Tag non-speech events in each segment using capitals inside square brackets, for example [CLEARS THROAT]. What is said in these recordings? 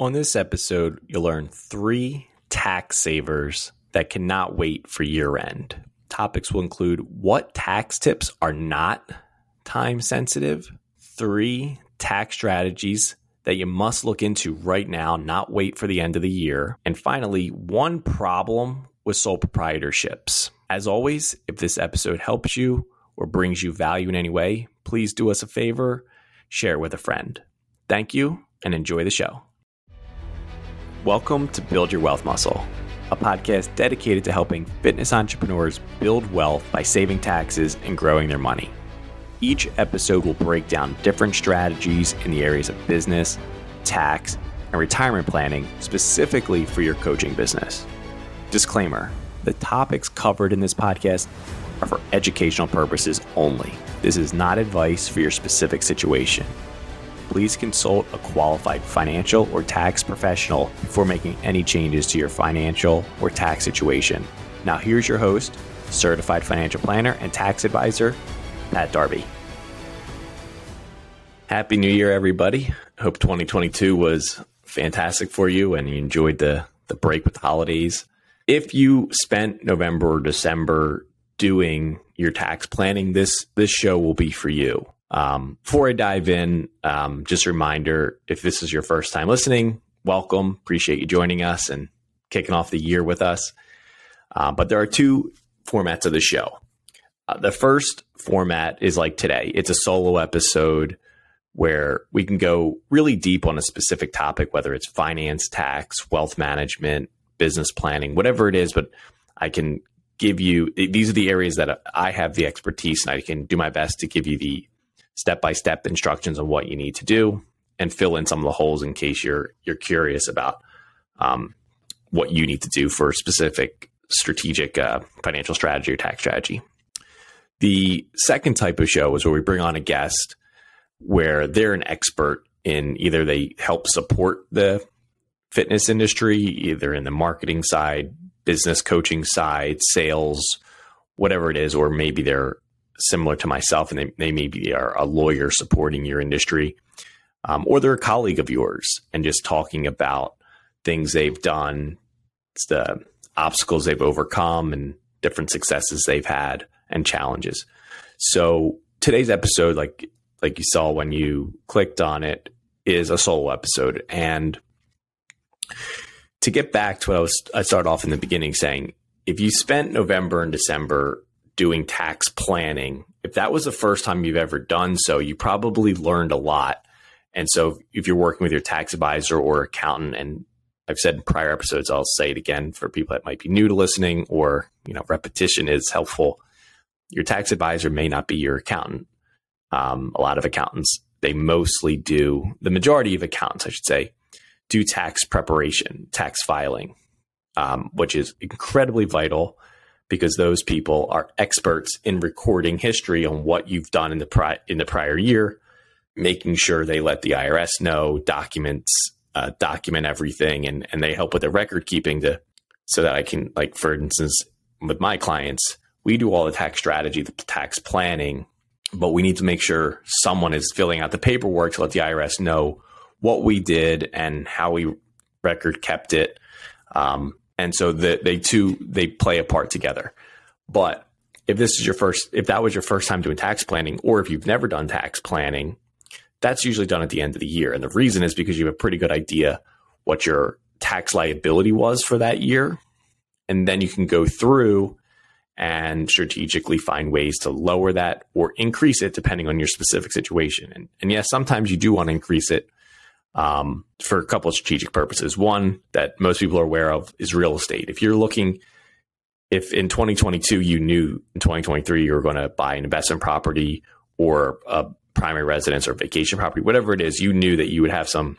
On this episode, you'll learn three tax savers that cannot wait for year end. Topics will include what tax tips are not time sensitive, three tax strategies that you must look into right now, not wait for the end of the year, and finally, one problem with sole proprietorships. As always, if this episode helps you or brings you value in any way, please do us a favor, share with a friend. Thank you and enjoy the show. Welcome to Build Your Wealth Muscle, a podcast dedicated to helping fitness entrepreneurs build wealth by saving taxes and growing their money. Each episode will break down different strategies in the areas of business, tax, and retirement planning specifically for your coaching business. Disclaimer the topics covered in this podcast are for educational purposes only. This is not advice for your specific situation please consult a qualified financial or tax professional before making any changes to your financial or tax situation. Now, here's your host, certified financial planner and tax advisor, Pat Darby. Happy New Year, everybody. Hope 2022 was fantastic for you and you enjoyed the, the break with the holidays. If you spent November or December doing your tax planning, this this show will be for you. Um, before I dive in, um, just a reminder if this is your first time listening, welcome. Appreciate you joining us and kicking off the year with us. Uh, but there are two formats of the show. Uh, the first format is like today it's a solo episode where we can go really deep on a specific topic, whether it's finance, tax, wealth management, business planning, whatever it is. But I can give you these are the areas that I have the expertise and I can do my best to give you the step by step instructions on what you need to do and fill in some of the holes in case you're you're curious about um, what you need to do for a specific strategic uh, financial strategy or tax strategy. The second type of show is where we bring on a guest where they're an expert in either they help support the fitness industry, either in the marketing side, business coaching side, sales, whatever it is, or maybe they're similar to myself and they, they maybe are a lawyer supporting your industry, um, or they're a colleague of yours and just talking about things they've done, the obstacles they've overcome, and different successes they've had and challenges. So today's episode, like like you saw when you clicked on it, is a solo episode. And to get back to what I was, I started off in the beginning saying, if you spent November and December doing tax planning, if that was the first time you've ever done so, you probably learned a lot. And so if you're working with your tax advisor or accountant, and I've said in prior episodes, I'll say it again for people that might be new to listening or, you know, repetition is helpful. Your tax advisor may not be your accountant. Um, a lot of accountants, they mostly do, the majority of accountants, I should say, do tax preparation, tax filing, um, which is incredibly vital because those people are experts in recording history on what you've done in the pri- in the prior year, making sure they let the IRS know, documents, uh, document everything, and and they help with the record keeping to so that I can like for instance with my clients, we do all the tax strategy, the tax planning, but we need to make sure someone is filling out the paperwork to let the IRS know what we did and how we record kept it. Um, and so the, they two they play a part together. But if this is your first, if that was your first time doing tax planning, or if you've never done tax planning, that's usually done at the end of the year. And the reason is because you have a pretty good idea what your tax liability was for that year, and then you can go through and strategically find ways to lower that or increase it depending on your specific situation. And, and yes, sometimes you do want to increase it um, for a couple of strategic purposes. One that most people are aware of is real estate. If you're looking, if in 2022 you knew in 2023 you were going to buy an investment property or a primary residence or vacation property, whatever it is, you knew that you would have some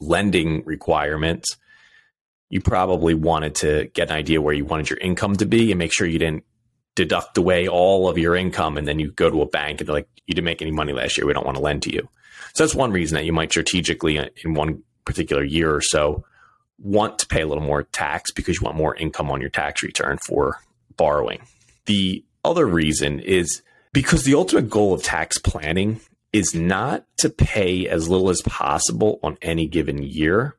lending requirements. You probably wanted to get an idea where you wanted your income to be and make sure you didn't deduct away all of your income and then you go to a bank and they're like, you didn't make any money last year. We don't want to lend to you. So that's one reason that you might strategically uh, in one particular year or so want to pay a little more tax because you want more income on your tax return for borrowing. The other reason is because the ultimate goal of tax planning is not to pay as little as possible on any given year.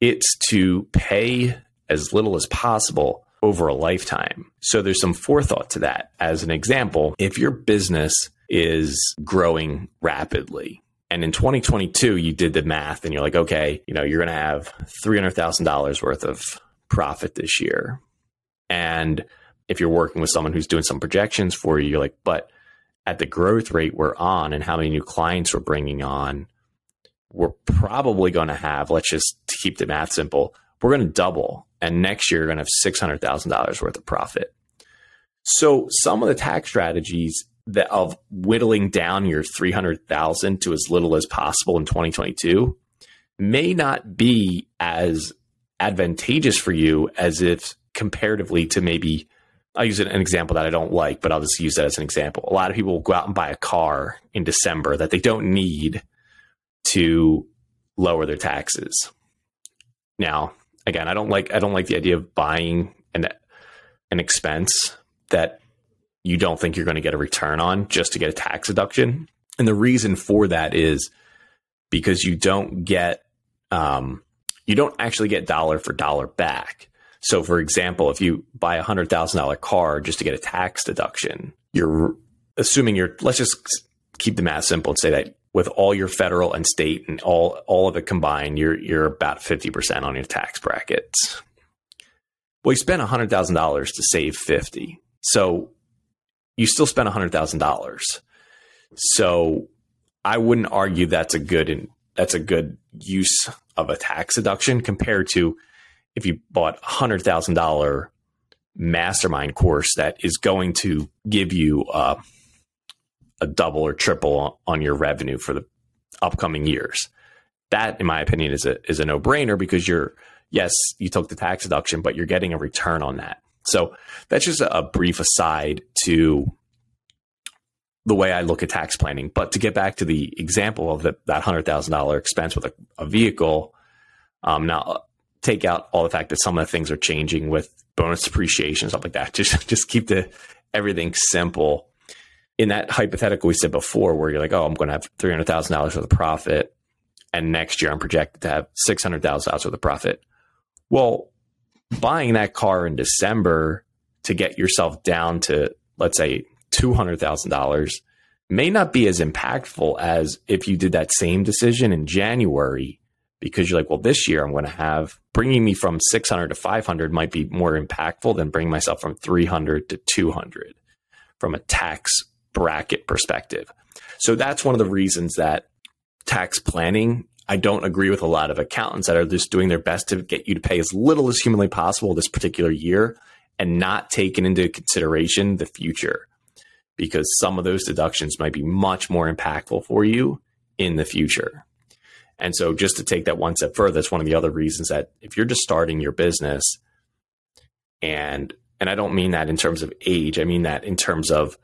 It's to pay as little as possible over a lifetime. So there's some forethought to that. As an example, if your business is growing rapidly, and in 2022, you did the math and you're like, okay, you know, you're going to have $300,000 worth of profit this year. And if you're working with someone who's doing some projections for you, you're like, but at the growth rate we're on and how many new clients we're bringing on, we're probably going to have, let's just keep the math simple, we're going to double. And next year, you're going to have $600,000 worth of profit. So some of the tax strategies of whittling down your 300,000 to as little as possible in 2022 may not be as advantageous for you as if comparatively to maybe I'll use an example that I don't like, but I'll just use that as an example. A lot of people will go out and buy a car in December that they don't need to lower their taxes. Now, again, I don't like I don't like the idea of buying an an expense that you don't think you're going to get a return on just to get a tax deduction. And the reason for that is because you don't get, um, you don't actually get dollar for dollar back. So, for example, if you buy a hundred thousand dollar car just to get a tax deduction, you're assuming you're. Let's just keep the math simple and say that with all your federal and state and all all of it combined, you're you're about fifty percent on your tax brackets. Well, you spent hundred thousand dollars to save fifty. So you still spent $100,000. So I wouldn't argue that's a good that's a good use of a tax deduction compared to if you bought a $100,000 mastermind course that is going to give you uh, a double or triple on your revenue for the upcoming years. That, in my opinion, is a is a no brainer because you're yes, you took the tax deduction, but you're getting a return on that. So that's just a brief aside to the way I look at tax planning. But to get back to the example of the, that hundred thousand dollar expense with a, a vehicle, um, now take out all the fact that some of the things are changing with bonus depreciation stuff like that. [LAUGHS] Just just keep the everything simple. In that hypothetical we said before, where you're like, oh, I'm going to have three hundred thousand dollars worth of profit, and next year I'm projected to have six hundred thousand dollars worth of profit. Well, buying that car in December to get yourself down to let's say $200,000 may not be as impactful as if you did that same decision in January because you're like, well, this year I'm going to have bringing me from 600 to 500 might be more impactful than bringing myself from 300 to 200 from a tax bracket perspective. So that's one of the reasons that tax planning I don't agree with a lot of accountants that are just doing their best to get you to pay as little as humanly possible this particular year and not taking into consideration the future because some of those deductions might be much more impactful for you in the future. And so just to take that one step further, that's one of the other reasons that if you're just starting your business and and I don't mean that in terms of age, I mean that in terms of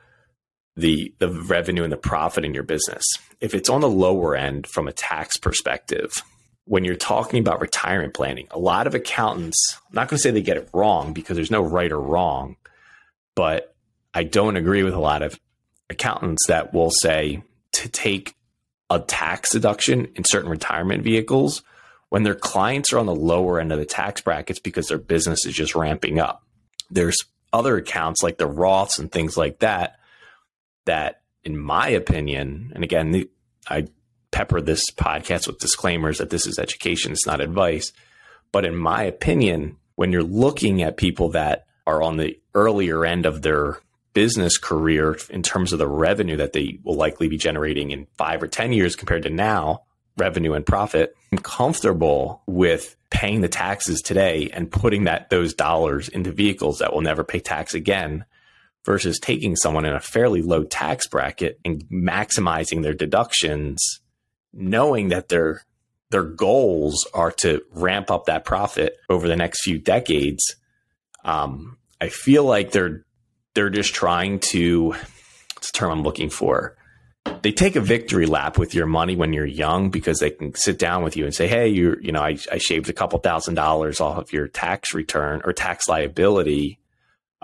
the the revenue and the profit in your business. If it's on the lower end from a tax perspective, when you're talking about retirement planning, a lot of accountants, I'm not going to say they get it wrong because there's no right or wrong, but I don't agree with a lot of accountants that will say to take a tax deduction in certain retirement vehicles when their clients are on the lower end of the tax brackets because their business is just ramping up. There's other accounts like the Roths and things like that that, in my opinion, and again, the, I pepper this podcast with disclaimers that this is education, it's not advice. But in my opinion, when you're looking at people that are on the earlier end of their business career in terms of the revenue that they will likely be generating in five or 10 years compared to now, revenue and profit, I'm comfortable with paying the taxes today and putting that those dollars into vehicles that will never pay tax again versus taking someone in a fairly low tax bracket and maximizing their deductions, knowing that their their goals are to ramp up that profit over the next few decades. Um, I feel like they're they're just trying to. What's the term I'm looking for? They take a victory lap with your money when you're young because they can sit down with you and say, "Hey, you you know, I, I shaved a couple thousand dollars off of your tax return or tax liability."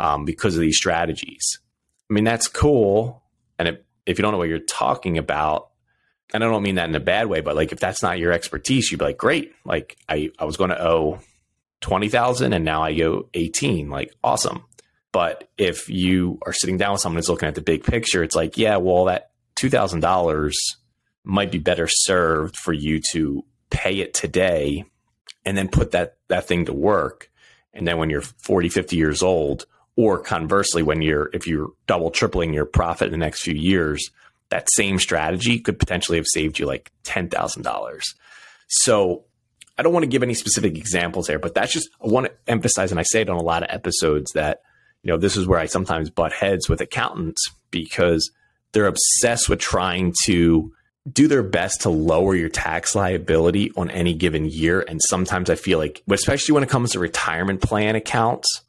Um, because of these strategies. I mean, that's cool. And if, you don't know what you're talking about, and I don't mean that in a bad way, but like if that's not your expertise, you'd be like, great. Like I, I was going to owe 20,000 and now I owe 18. Like awesome. But if you are sitting down with someone who's looking at the big picture, it's like, yeah, well, that $2,000 might be better served for you to pay it today and then put that, that thing to work. And then when you're 40, 50 years old, or conversely, when you're, if you're double tripling your profit in the next few years, that same strategy could potentially have saved you like $10,000. So I don't want to give any specific examples there, but that's just, I want to emphasize, and I say it on a lot of episodes that, you know, this is where I sometimes butt heads with accountants because they're obsessed with trying to do their best to lower your tax liability on any given year. And sometimes I feel like, especially when it comes to retirement plan accounts,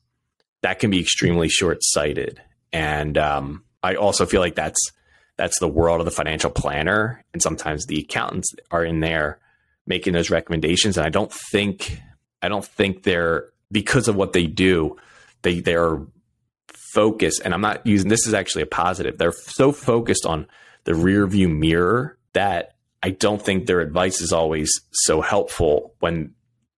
that can be extremely short sighted. And um, I also feel like that's that's the world of the financial planner, and sometimes the accountants are in there making those recommendations. And I don't think I don't think they're because of what they do, they they're focused. And I'm not using this is actually a positive. They're so focused on the rear view mirror that I don't think their advice is always so helpful when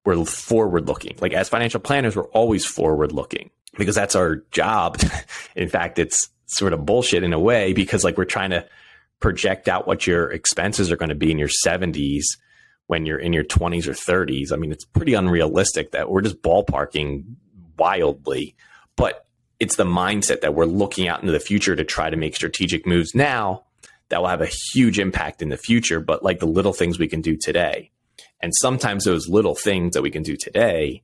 we're forward looking. Like as financial planners, we're always forward looking because that's our job. [LAUGHS] in fact, it's sort of bullshit in a way because like we're trying to project out what your expenses are going to be in your 70s when you're in your 20s or 30s. I mean, it's pretty unrealistic that we're just ballparking wildly, but it's the mindset that we're looking out into the future to try to make strategic moves now that will have a huge impact in the future, but like the little things we can do today. And sometimes those little things that we can do today,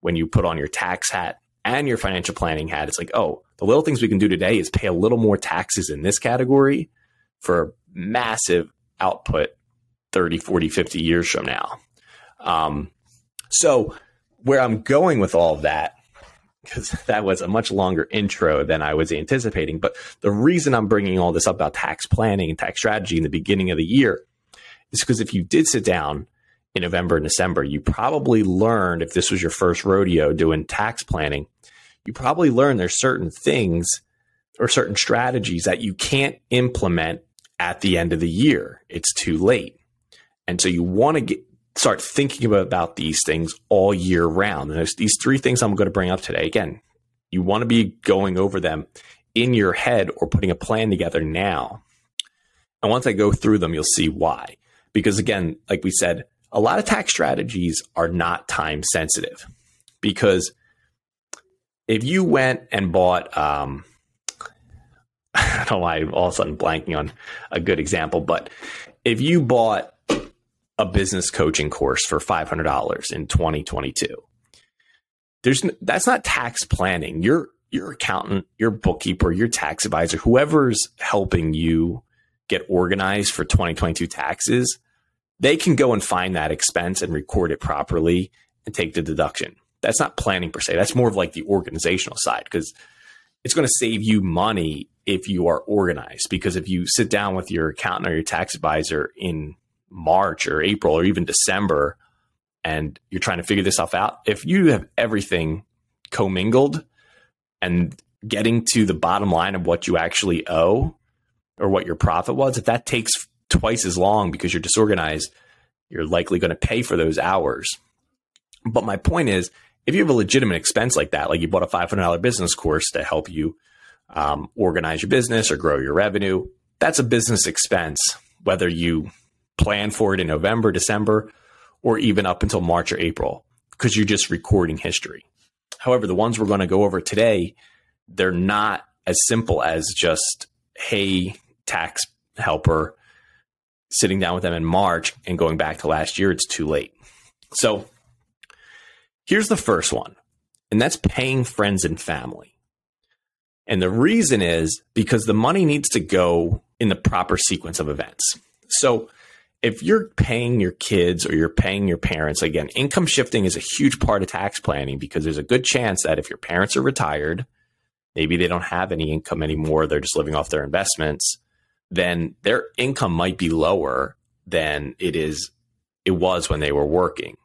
when you put on your tax hat and your financial planning hat, it's like, oh, the little things we can do today is pay a little more taxes in this category for massive output 30, 40, 50 years from now. Um, so, where I'm going with all of that, because [LAUGHS] that was a much longer intro than I was anticipating, but the reason I'm bringing all this up about tax planning and tax strategy in the beginning of the year is because if you did sit down in November and December, you probably learned if this was your first rodeo doing tax planning, you probably learned there's certain things or certain strategies that you can't implement at the end of the year. It's too late. And so you want to get start thinking about, about these things all year round. And there's these three things I'm going to bring up today. Again, you want to be going over them in your head or putting a plan together now. And once I go through them, you'll see why. Because again, like we said, a lot of tax strategies are not time sensitive because if you went and bought, um, [LAUGHS] I don't know why I'm all of a sudden blanking on a good example, but if you bought a business coaching course for $500 in 2022, there's that's not tax planning. Your your accountant, your bookkeeper, your tax advisor, whoever's helping you get organized for 2022 taxes, they can go and find that expense and record it properly and take the deduction. That's not planning per se. That's more of like the organizational side because it's going to save you money if you are organized. Because if you sit down with your accountant or your tax advisor in March or April or even December and you're trying to figure this stuff out, if you have everything commingled and getting to the bottom line of what you actually owe or what your profit was, if that takes twice as long because you're disorganized, you're likely going to pay for those hours. But my point is, if you have a legitimate expense like that, like you bought a $500 business course to help you um, organize your business or grow your revenue, that's a business expense, whether you plan for it in November, December, or even up until March or April, because you're just recording history. However, the ones we're going to go over today, they're not as simple as just, hey, tax helper, sitting down with them in March and going back to last year, it's too late. So here's the first one, and that's paying friends and family. And the reason is because the money needs to go in the proper sequence of events. So if you're paying your kids or you're paying your parents, again, income shifting is a huge part of tax planning because there's a good chance that if your parents are retired, maybe they don't have any income anymore, they're just living off their investments then their income might be lower than it is it was when they were working.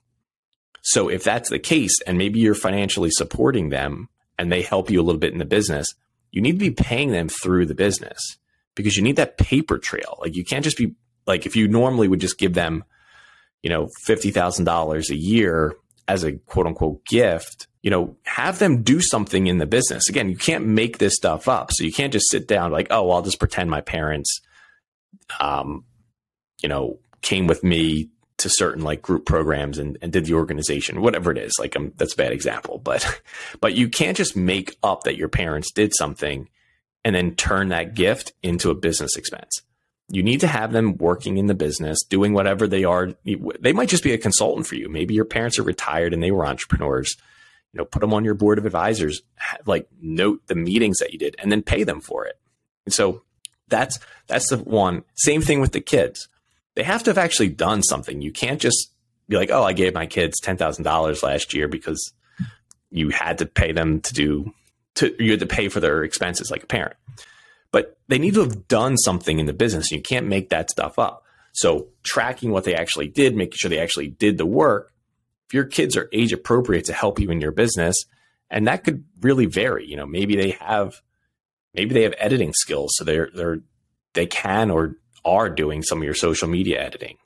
So if that's the case and maybe you're financially supporting them and they help you a little bit in the business, you need to be paying them through the business because you need that paper trail. Like you can't just be like if you normally would just give them, you know, $50,000 a year as a quote unquote gift, you know, have them do something in the business. Again, you can't make this stuff up. So you can't just sit down like, oh, well, I'll just pretend my parents, um, you know, came with me to certain like group programs and, and did the organization, whatever it is. Like, um, that's a bad example, but, [LAUGHS] but you can't just make up that your parents did something and then turn that gift into a business expense. You need to have them working in the business, doing whatever they are. They might just be a consultant for you. Maybe your parents are retired and they were entrepreneurs. You know, put them on your board of advisors, like note the meetings that you did and then pay them for it. And so that's that's the one. Same thing with the kids. They have to have actually done something. You can't just be like, "Oh, I gave my kids $10,000 last year because you had to pay them to do to you had to pay for their expenses like a parent. But they need to have done something in the business. You can't make that stuff up. So tracking what they actually did, making sure they actually did the work. If your kids are age appropriate to help you in your business, and that could really vary. You know, maybe they have maybe they have editing skills, so they're they're they can or are doing some of your social media editing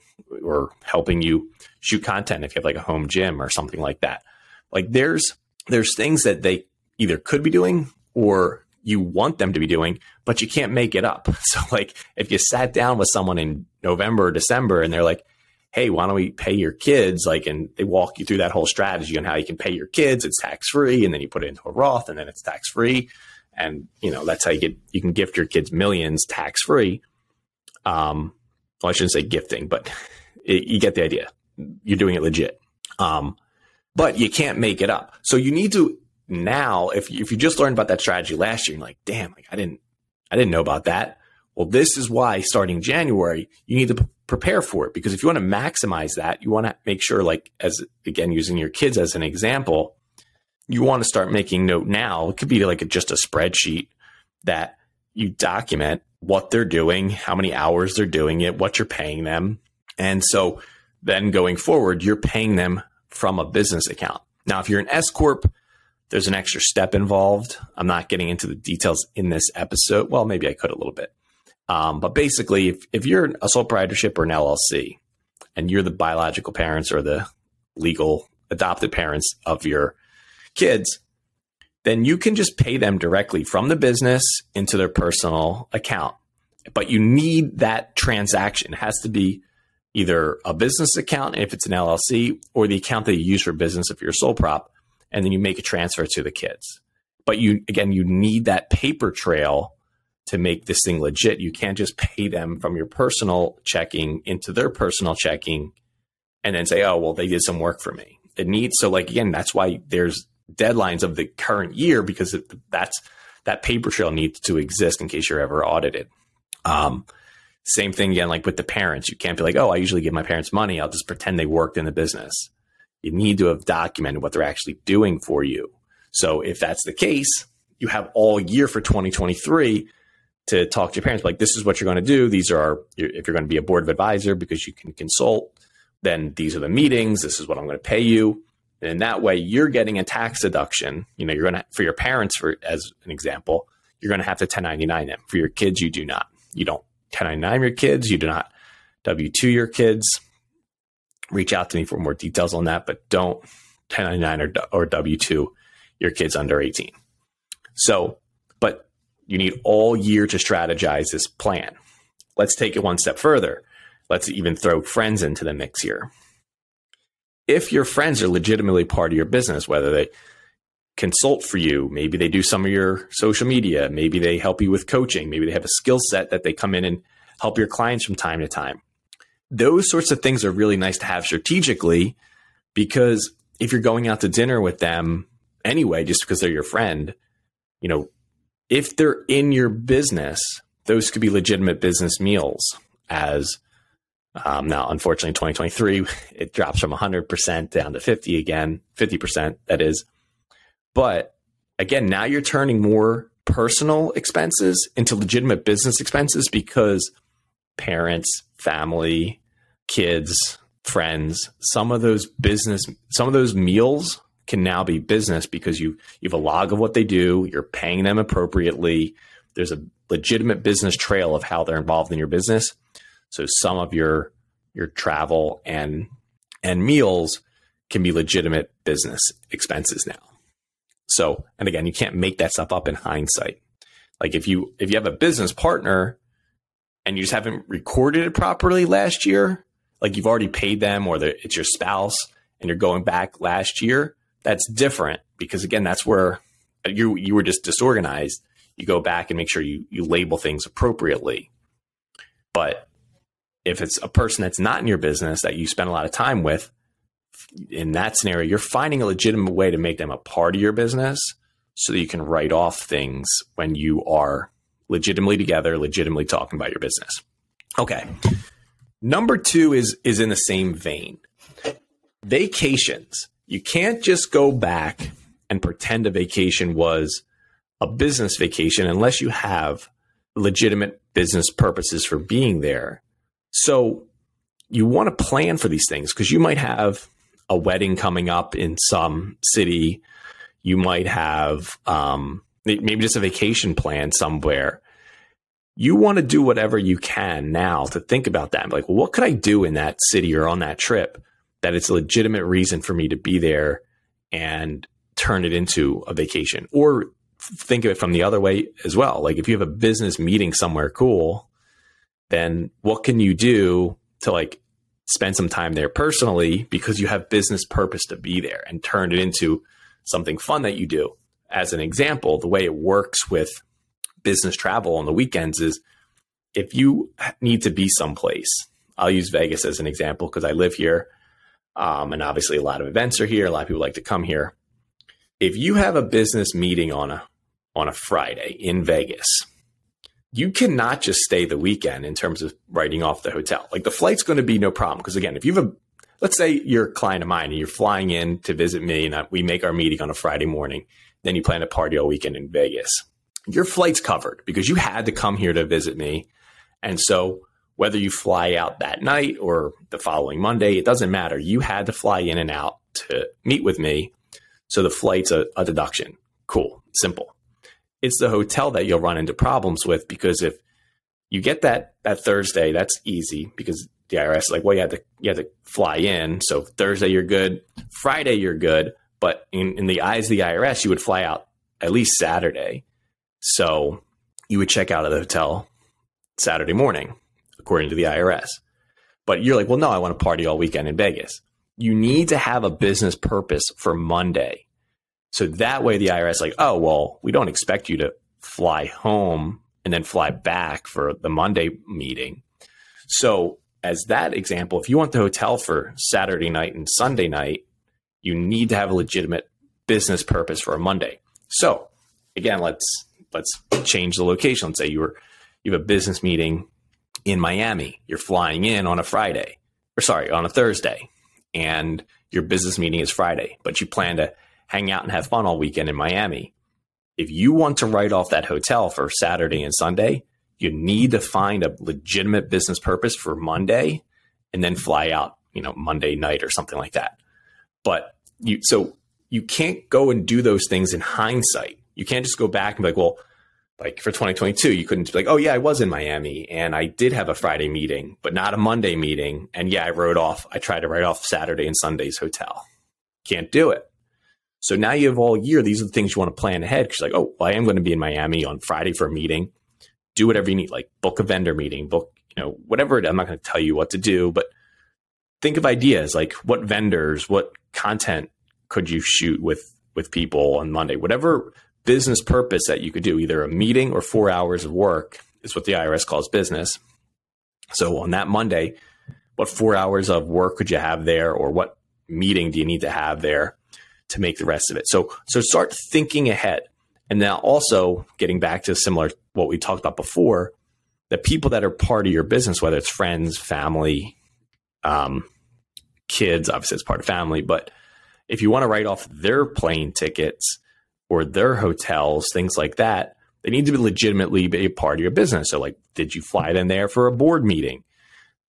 or helping you shoot content if you have like a home gym or something like that. Like there's there's things that they either could be doing or you want them to be doing, but you can't make it up. [LAUGHS] So, like, if you sat down with someone in November or December and they're like, hey, why don't we pay your kids? Like, and they walk you through that whole strategy on how you can pay your kids. It's tax free. And then you put it into a Roth and then it's tax free. And, you know, that's how you get, you can gift your kids millions tax free. Um, well, I shouldn't say gifting, but [LAUGHS] it, you get the idea. You're doing it legit. Um, but you can't make it up. So you need to now, if you, if you just learned about that strategy last year, you're like, damn, like I didn't, I didn't know about that. Well, this is why starting January, you need to p- prepare for it because if you want to maximize that, you want to make sure, like, as again, using your kids as an example, you want to start making note now. It could be like a, just a spreadsheet that you document what they're doing, how many hours they're doing it, what you're paying them. And so then going forward, you're paying them from a business account. Now, if you're an S Corp, there's an extra step involved. I'm not getting into the details in this episode. Well, maybe I could a little bit. Um, but basically, if, if you're a sole proprietorship or an LLC and you're the biological parents or the legal adopted parents of your kids, then you can just pay them directly from the business into their personal account. But you need that transaction. It has to be either a business account if it's an LLC or the account that you use for business if you're a sole prop and then you make a transfer to the kids. But you again, you need that paper trail to make this thing legit. You can't just pay them from your personal checking into their personal checking and then say, "Oh, well, they did some work for me." It needs so like again, that's why there's deadlines of the current year because that's that paper trail needs to exist in case you're ever audited. Um, same thing again, like with the parents. You can't be like, "Oh, I usually give my parents money. I'll just pretend they worked in the business." You need to have documented what they're actually doing for you. So if that's the case, you have all year for 2023 to talk to your parents like this is what you're going to do. These are if you're going to be a board of advisor because you can consult then these are the meetings. This is what i'm going to pay you. And in that way you're getting a tax deduction. You know you're going to for your parents for as an example you're going to have to 1099 them for your kids you do not. You don't 1099 your kids. You do not w2 your kids reach out to me for more details on that, but don't 1099 or, or W 2 your kids under 18. So, but you need all year to strategize this plan. Let's take it one step further. Let's even throw friends into the mix here. If your friends are legitimately part of your business, whether they consult for you, maybe they do some of your social media, maybe they help you with coaching, maybe they have a skill set that they come in and help your clients from time to time those sorts of things are really nice to have strategically because if you're going out to dinner with them anyway, just because they're your friend, you know, if they're in your business, those could be legitimate business meals. As um, now, unfortunately, 2023, [LAUGHS] it drops from 100% down to 50 again, 50%, that is. But again, now you're turning more personal expenses into legitimate business expenses because parents, family, kids, friends, some of those business, some of those meals can now be business because you you have a log of what they do, you're paying them appropriately. There's a legitimate business trail of how they're involved in your business. So some of your your travel and and meals can be legitimate business expenses now. So, and again, you can't make that stuff up in hindsight. Like if you if you have a business partner and you just haven't recorded it properly last year, like you've already paid them or it's your spouse and you're going back last year, that's different because again, that's where you you were just disorganized. You go back and make sure you you label things appropriately. But if it's a person that's not in your business that you spend a lot of time with, in that scenario, you're finding a legitimate way to make them a part of your business so that you can write off things when you are legitimately together, legitimately talking about your business. Okay. Number two is is in the same vein. Vacations. You can't just go back and pretend a vacation was a business vacation unless you have legitimate business purposes for being there. So you want to plan for these things because you might have a wedding coming up in some city. You might have um, maybe just a vacation plan somewhere. You want to do whatever you can now to think about that. Like, well, what could I do in that city or on that trip that it's a legitimate reason for me to be there and turn it into a vacation? Or think of it from the other way as well. Like, if you have a business meeting somewhere cool, then what can you do to like spend some time there personally because you have business purpose to be there and turn it into something fun that you do. As an example, the way it works with business travel on the weekends is if you need to be someplace, I'll use Vegas as an example because I live here. Um, and obviously, a lot of events are here. A lot of people like to come here. If you have a business meeting on a on a Friday in Vegas, you cannot just stay the weekend in terms of writing off the hotel. Like the flight's going to be no problem. Because again, if you have a, let's say you're a client of mine and you're flying in to visit me and we make our meeting on a Friday morning, then you plan a party all weekend in Vegas. Your flight's covered because you had to come here to visit me. And so whether you fly out that night or the following Monday, it doesn't matter. You had to fly in and out to meet with me. So the flight's a, a deduction. Cool. Simple it's the hotel that you'll run into problems with because if you get that that Thursday, that's easy because the IRS is like, well, you have to you have to fly in. So Thursday you're good, Friday you're good, but in, in the eyes of the IRS, you would fly out at least Saturday. So you would check out of the hotel Saturday morning, according to the IRS. But you're like, well, no, I want to party all weekend in Vegas. You need to have a business purpose for Monday so that way the IRS like, oh, well, we don't expect you to fly home and then fly back for the Monday meeting. So as that example, if you want the hotel for Saturday night and Sunday night, you need to have a legitimate business purpose for a Monday. So again, let's let's change the location. Let's say you were you have a business meeting in Miami. You're flying in on a Friday, or sorry, on a Thursday, and your business meeting is Friday, but you plan to hang out and have fun all weekend in Miami. If you want to write off that hotel for Saturday and Sunday, you need to find a legitimate business purpose for Monday and then fly out, you know, Monday night or something like that. But you, so you can't go and do those things in hindsight. You can't just go back and be like, well, like for 2022, you couldn't be like, oh yeah, I was in Miami and I did have a Friday meeting, but not a Monday meeting. And yeah, I wrote off, I tried to write off Saturday and Sunday's hotel. Can't do it. So now you have all year. These are the things you want to plan ahead. Because like, oh, well, I am going to be in Miami on Friday for a meeting. Do whatever you need, like book a vendor meeting, book, you know, whatever. I'm not going to tell you what to do, but think of ideas like what vendors, what content could you shoot with with people on Monday, whatever business purpose that you could do, either a meeting or four hours of work is what the IRS calls business. So on that Monday, what four hours of work could you have there, or what meeting do you need to have there? to make the rest of it. So so start thinking ahead. And now also getting back to similar what we talked about before, the people that are part of your business, whether it's friends, family, um, kids, obviously it's part of family, but if you want to write off their plane tickets or their hotels, things like that, they need to be legitimately be a part of your business. So like, did you fly them there for a board meeting?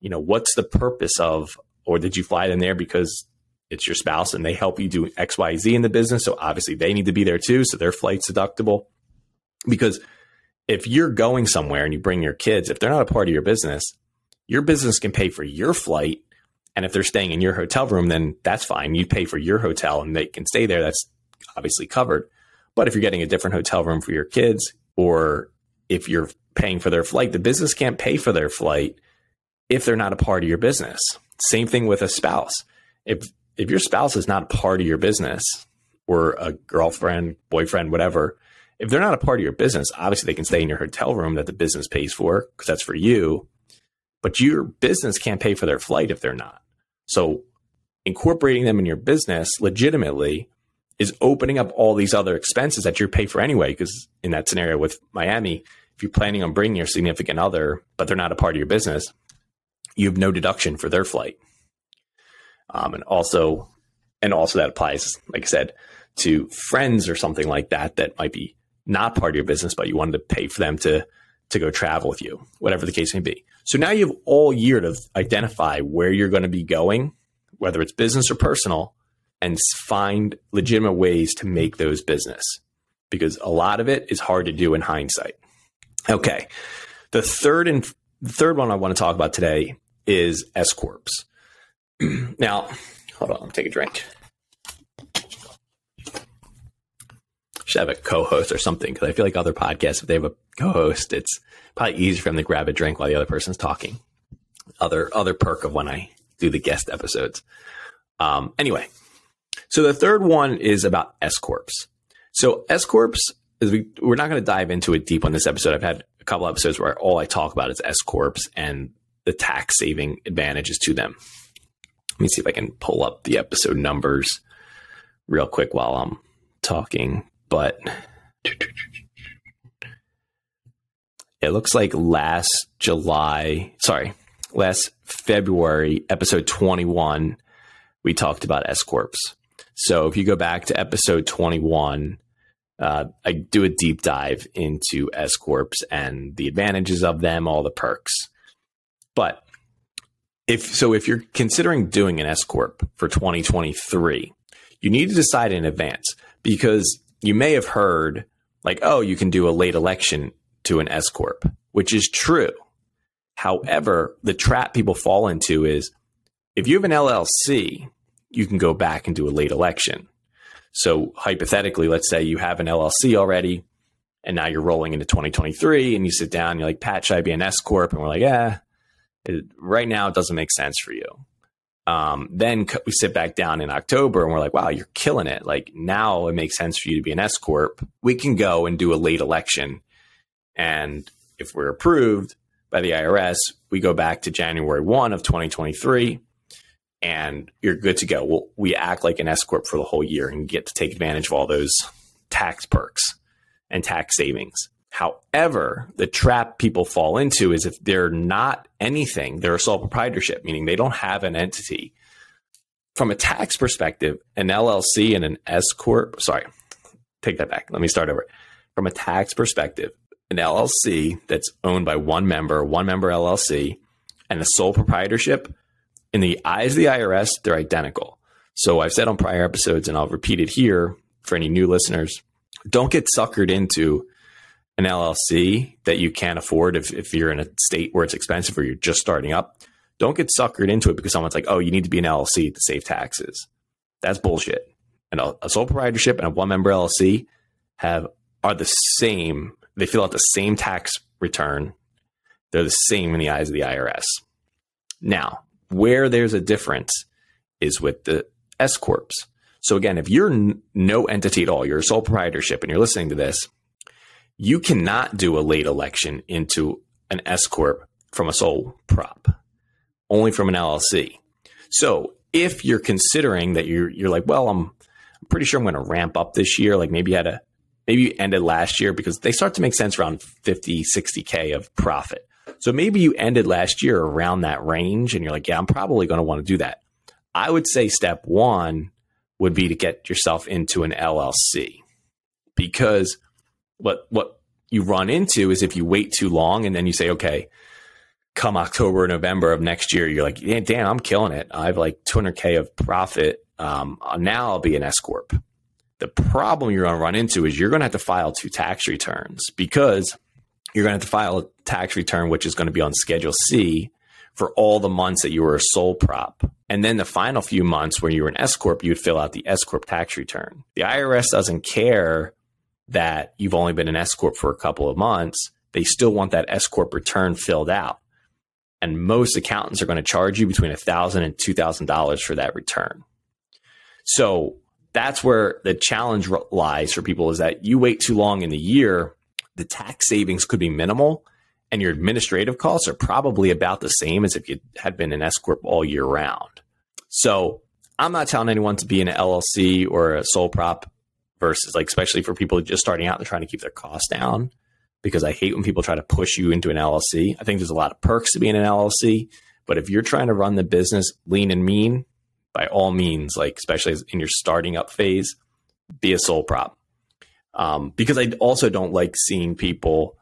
You know, what's the purpose of, or did you fly them there because it's your spouse and they help you do XYZ in the business. So obviously they need to be there too. So their flight's deductible. Because if you're going somewhere and you bring your kids, if they're not a part of your business, your business can pay for your flight. And if they're staying in your hotel room, then that's fine. You pay for your hotel and they can stay there. That's obviously covered. But if you're getting a different hotel room for your kids, or if you're paying for their flight, the business can't pay for their flight if they're not a part of your business. Same thing with a spouse. If if your spouse is not a part of your business or a girlfriend, boyfriend, whatever, if they're not a part of your business, obviously they can stay in your hotel room that the business pays for because that's for you. But your business can't pay for their flight if they're not. So incorporating them in your business legitimately is opening up all these other expenses that you pay for anyway. Because in that scenario with Miami, if you're planning on bringing your significant other, but they're not a part of your business, you have no deduction for their flight. Um, and also, and also that applies, like I said, to friends or something like that that might be not part of your business, but you wanted to pay for them to to go travel with you, whatever the case may be. So now you have all year to identify where you're going to be going, whether it's business or personal, and find legitimate ways to make those business because a lot of it is hard to do in hindsight. Okay. The third and the third one I want to talk about today is S corps. [CLEARS THROAT] now, hold on, take a drink. Should have a co-host or something because I feel like other podcasts, if they have a co-host, it's probably easier for them to grab a drink while the other person's talking. Other other perk of when I do the guest episodes. Um, anyway, so the third one is about S corps. So S corps is we we're not going to dive into it deep on this episode. I've had a couple episodes where all I talk about is S corps and the tax saving advantages to them. Let me see if I can pull up the episode numbers real quick while I'm talking. But it looks like last July, sorry, last February, episode 21, we talked about S Corps. So if you go back to episode 21, uh, I do a deep dive into S Corps and the advantages of them, all the perks. But if so, if you're considering doing an S corp for 2023, you need to decide in advance because you may have heard like, oh, you can do a late election to an S corp, which is true. However, the trap people fall into is if you have an LLC, you can go back and do a late election. So hypothetically, let's say you have an LLC already, and now you're rolling into 2023, and you sit down, and you're like, Pat, should I be an S corp? And we're like, yeah, right now it doesn't make sense for you. Um, then we sit back down in October and we're like, wow, you're killing it. Like now it makes sense for you to be an S corp. We can go and do a late election, and if we're approved by the IRS, we go back to January one of 2023, and you're good to go. We'll, we act like an S corp for the whole year and get to take advantage of all those tax perks and tax savings. However, the trap people fall into is if they're not anything, they're a sole proprietorship, meaning they don't have an entity. From a tax perspective, an LLC and an S corp, sorry, take that back. Let me start over. From a tax perspective, an LLC that's owned by one member, one member LLC, and a sole proprietorship, in the eyes of the IRS, they're identical. So I've said on prior episodes, and I'll repeat it here for any new listeners don't get suckered into an LLC that you can't afford if, if you're in a state where it's expensive or you're just starting up, don't get suckered into it because someone's like, oh, you need to be an LLC to save taxes. That's bullshit. And a, a sole proprietorship and a one member LLC have are the same. They fill out the same tax return. They're the same in the eyes of the IRS. Now, where there's a difference is with the S corps. So again, if you're n- no entity at all, you're a sole proprietorship, and you're listening to this, you cannot do a late election into an S corp from a sole prop, only from an LLC. So if you're considering that you're you're like, well, I'm, I'm pretty sure I'm going to ramp up this year. Like maybe you had a maybe you ended last year because they start to make sense around 50, 60k of profit. So maybe you ended last year around that range, and you're like, yeah, I'm probably going to want to do that. I would say step one would be to get yourself into an LLC because what what you run into is if you wait too long and then you say, okay, come October November of next year, you're like, yeah, damn, I'm killing it. I have like 200k of profit. Um, now I'll be an S corp. The problem you're going to run into is you're going to have to file two tax returns because you're going to have to file a tax return which is going to be on Schedule C for all the months that you were a sole prop. And then the final few months where you were an S Corp, you'd fill out the S Corp tax return. The IRS doesn't care that you've only been an S Corp for a couple of months. They still want that S Corp return filled out. And most accountants are going to charge you between $1,000 and $2,000 for that return. So that's where the challenge lies for people is that you wait too long in the year, the tax savings could be minimal and your administrative costs are probably about the same as if you had been an S corp all year round. So I'm not telling anyone to be an LLC or a sole prop versus like especially for people just starting out and trying to keep their costs down because I hate when people try to push you into an LLC. I think there's a lot of perks to being an LLC, but if you're trying to run the business lean and mean, by all means, like especially in your starting up phase, be a sole prop. Um, because I also don't like seeing people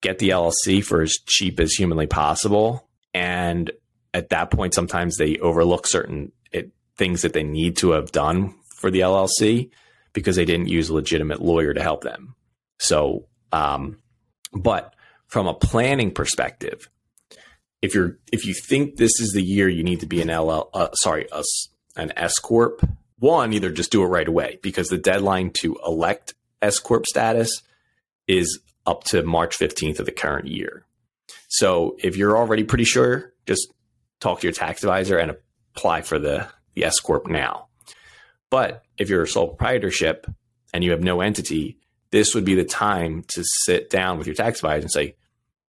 get the LLC for as cheap as humanly possible. And at that point, sometimes they overlook certain it, things that they need to have done for the LLC because they didn't use a legitimate lawyer to help them. So, um, but from a planning perspective, if you're if you think this is the year you need to be an LL, uh, sorry, a, an S corp, one either just do it right away because the deadline to elect S corp status is up to March 15th of the current year. So if you're already pretty sure, just talk to your tax advisor and apply for the, the S Corp now. But if you're a sole proprietorship and you have no entity, this would be the time to sit down with your tax advisor and say,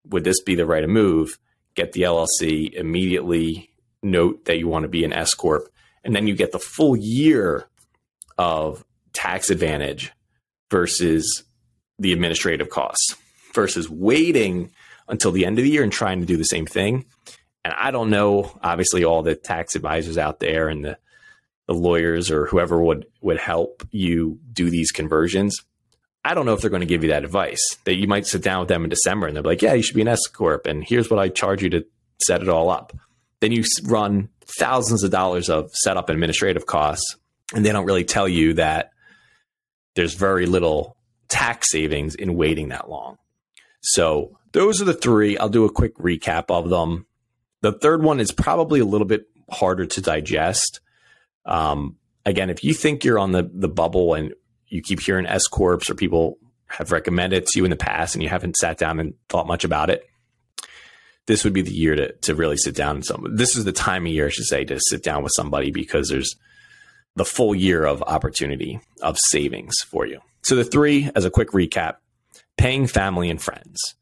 would this be the right move? Get the LLC immediately, note that you want to be an S Corp, and then you get the full year of tax advantage versus the administrative costs versus waiting until the end of the year and trying to do the same thing. And I don't know, obviously, all the tax advisors out there and the, the lawyers or whoever would, would help you do these conversions. I don't know if they're going to give you that advice that you might sit down with them in December and they're like, yeah, you should be an S Corp. And here's what I charge you to set it all up. Then you run thousands of dollars of setup and administrative costs. And they don't really tell you that there's very little tax savings in waiting that long. So those are the three. I'll do a quick recap of them. The third one is probably a little bit harder to digest. Um, again, if you think you're on the, the bubble and you keep hearing S Corps or people have recommended it to you in the past and you haven't sat down and thought much about it, this would be the year to, to really sit down some this is the time of year, I should say, to sit down with somebody because there's the full year of opportunity of savings for you. So the three, as a quick recap, paying family and friends.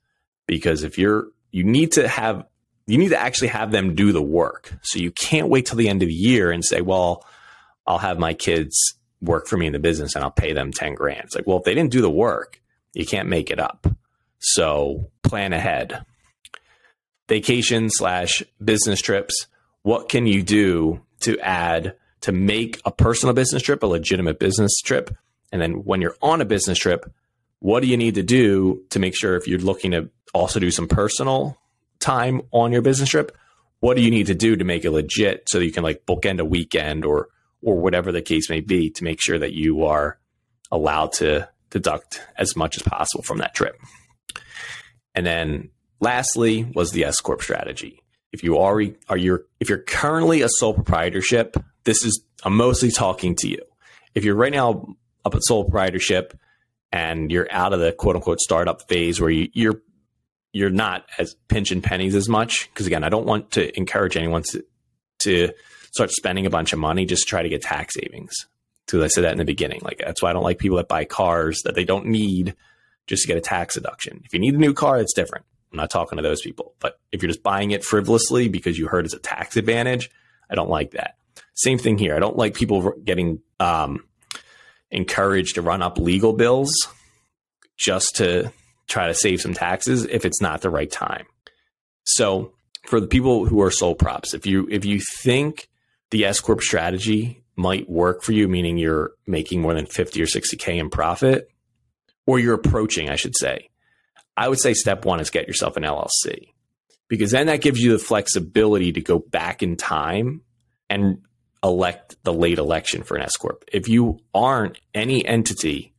Because if you're, you need to have, you need to actually have them do the work. So you can't wait till the end of the year and say, well, I'll have my kids work for me in the business and I'll pay them 10 grand. It's like, well, if they didn't do the work, you can't make it up. So plan ahead. Vacation slash business trips. What can you do to add to make a personal business trip a legitimate business trip? And then when you're on a business trip, what do you need to do to make sure if you're looking to also do some personal time on your business trip, what do you need to do to make it legit so you can like bookend a weekend or or whatever the case may be to make sure that you are allowed to deduct as much as possible from that trip. And then lastly was the S corp strategy. If you are are you if you're currently a sole proprietorship, this is I'm mostly talking to you. If you're right now up at sole proprietorship and you're out of the quote unquote startup phase where you, you're you're not as pinching pennies as much because again i don't want to encourage anyone to to start spending a bunch of money just to try to get tax savings because i said that in the beginning like that's why i don't like people that buy cars that they don't need just to get a tax deduction if you need a new car it's different i'm not talking to those people. But if you're just buying it frivolously because you heard it's a tax advantage i don't like that. Same thing here. I don't like people getting um, encouraged to run up legal bills just to try to save some taxes if it's not the right time. So for the people who are sole props, if you if you think the S corp strategy might work for you, meaning you're making more than 50 or 60k in profit, or you're approaching, I should say, I would say step one is get yourself an LLC because then that gives you the flexibility to go back in time and elect the late election for an S corp. If you aren't any entity,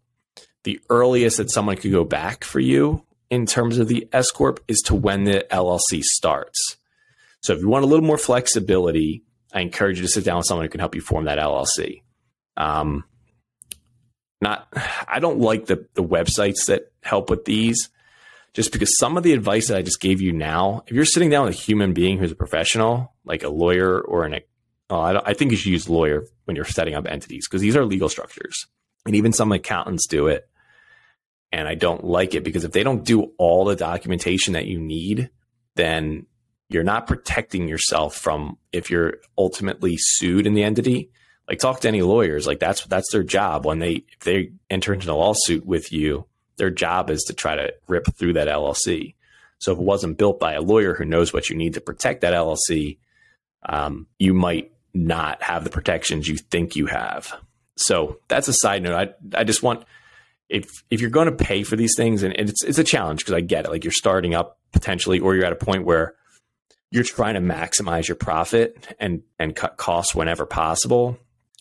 the earliest that someone could go back for you in terms of the S corp is to when the LLC starts. So if you want a little more flexibility, I encourage you to sit down with someone who can help you form that LLC. Um, not, I don't like the the websites that help with these, just because some of the advice that I just gave you now, if you're sitting down with a human being who's a professional, like a lawyer or an, oh, I, I think you should use lawyer when you're setting up entities because these are legal structures, and even some accountants do it. And I don't like it because if they don't do all the documentation that you need, then you're not protecting yourself from if you're ultimately sued in the entity. Like talk to any lawyers, like that's that's their job when they if they enter into a lawsuit with you, their job is to try to rip through that LLC. So if it wasn't built by a lawyer who knows what you need to protect that LLC, um, you might not have the protections you think you have. So that's a side note. I I just want if if you're going to pay for these things, and it's it's a challenge because I get it. Like you're starting up potentially, or you're at a point where you're trying to maximize your profit and and cut costs whenever possible.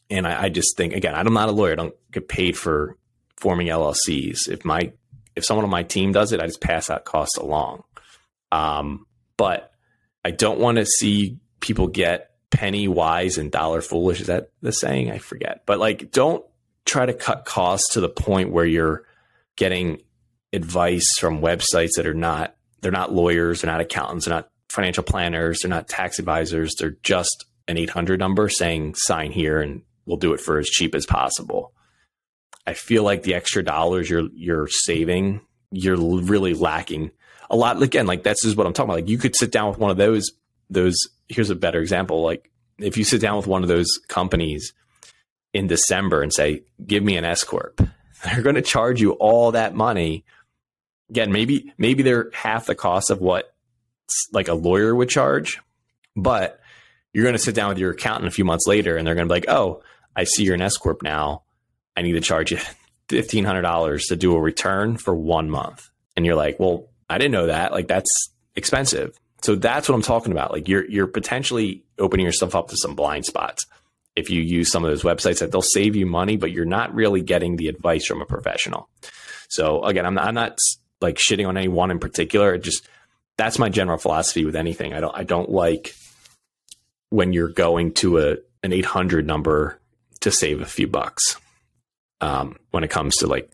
And I, I, just think again, I'm not a lawyer. I don't get paid for forming LLCs. If my if someone on my team does it, I just pass that cost along. Um, but I don't want to see people get penny wise and dollar foolish. Is that the saying? I forget. But like, don't try to cut costs to the point where you're getting advice from websites that are not they're not lawyers, they're not accountants, they're not financial planners, they're not tax advisors, they're just an 800 number saying sign here and we'll do it for as cheap as possible. I feel like the extra dollars you're you're saving, you're really lacking a lot. Again, like that's just what I'm talking about. Like you could sit down with one of those those. Here's a better example. Like if you sit down with one of those companies in December and say, "Give me an S corp," [LAUGHS] they're going to charge you all that money. Again, maybe maybe they're half the cost of what like a lawyer would charge, but you're going to sit down with your accountant a few months later and they're going to be like, oh, I see you're an S Corp now. I need to charge you $1,500 to do a return for one month. And you're like, well, I didn't know that. Like, that's expensive. So that's what I'm talking about. Like, you're, you're potentially opening yourself up to some blind spots if you use some of those websites that they'll save you money, but you're not really getting the advice from a professional. So again, I'm not, I'm not like shitting on any one in particular. It just, that's my general philosophy with anything. I don't I don't like when you're going to a an 800 number to save a few bucks um, when it comes to like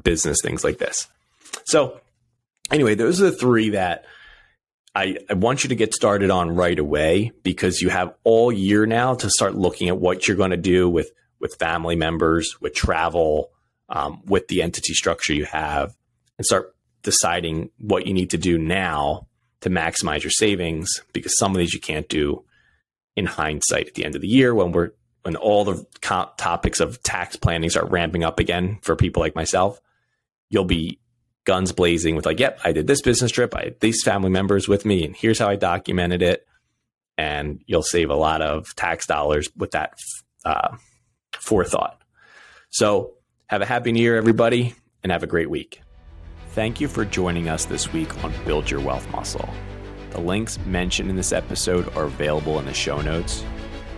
business things like this. So anyway, those are the three that I, I want you to get started on right away because you have all year now to start looking at what you're going to do with with family members, with travel, um, with the entity structure you have, and start deciding what you need to do now to maximize your savings because some of these you can't do in hindsight at the end of the year when we're when all the topics of tax planning start ramping up again for people like myself you'll be guns blazing with like yep i did this business trip i had these family members with me and here's how i documented it and you'll save a lot of tax dollars with that uh, forethought so have a happy new year everybody and have a great week Thank you for joining us this week on Build Your Wealth Muscle. The links mentioned in this episode are available in the show notes.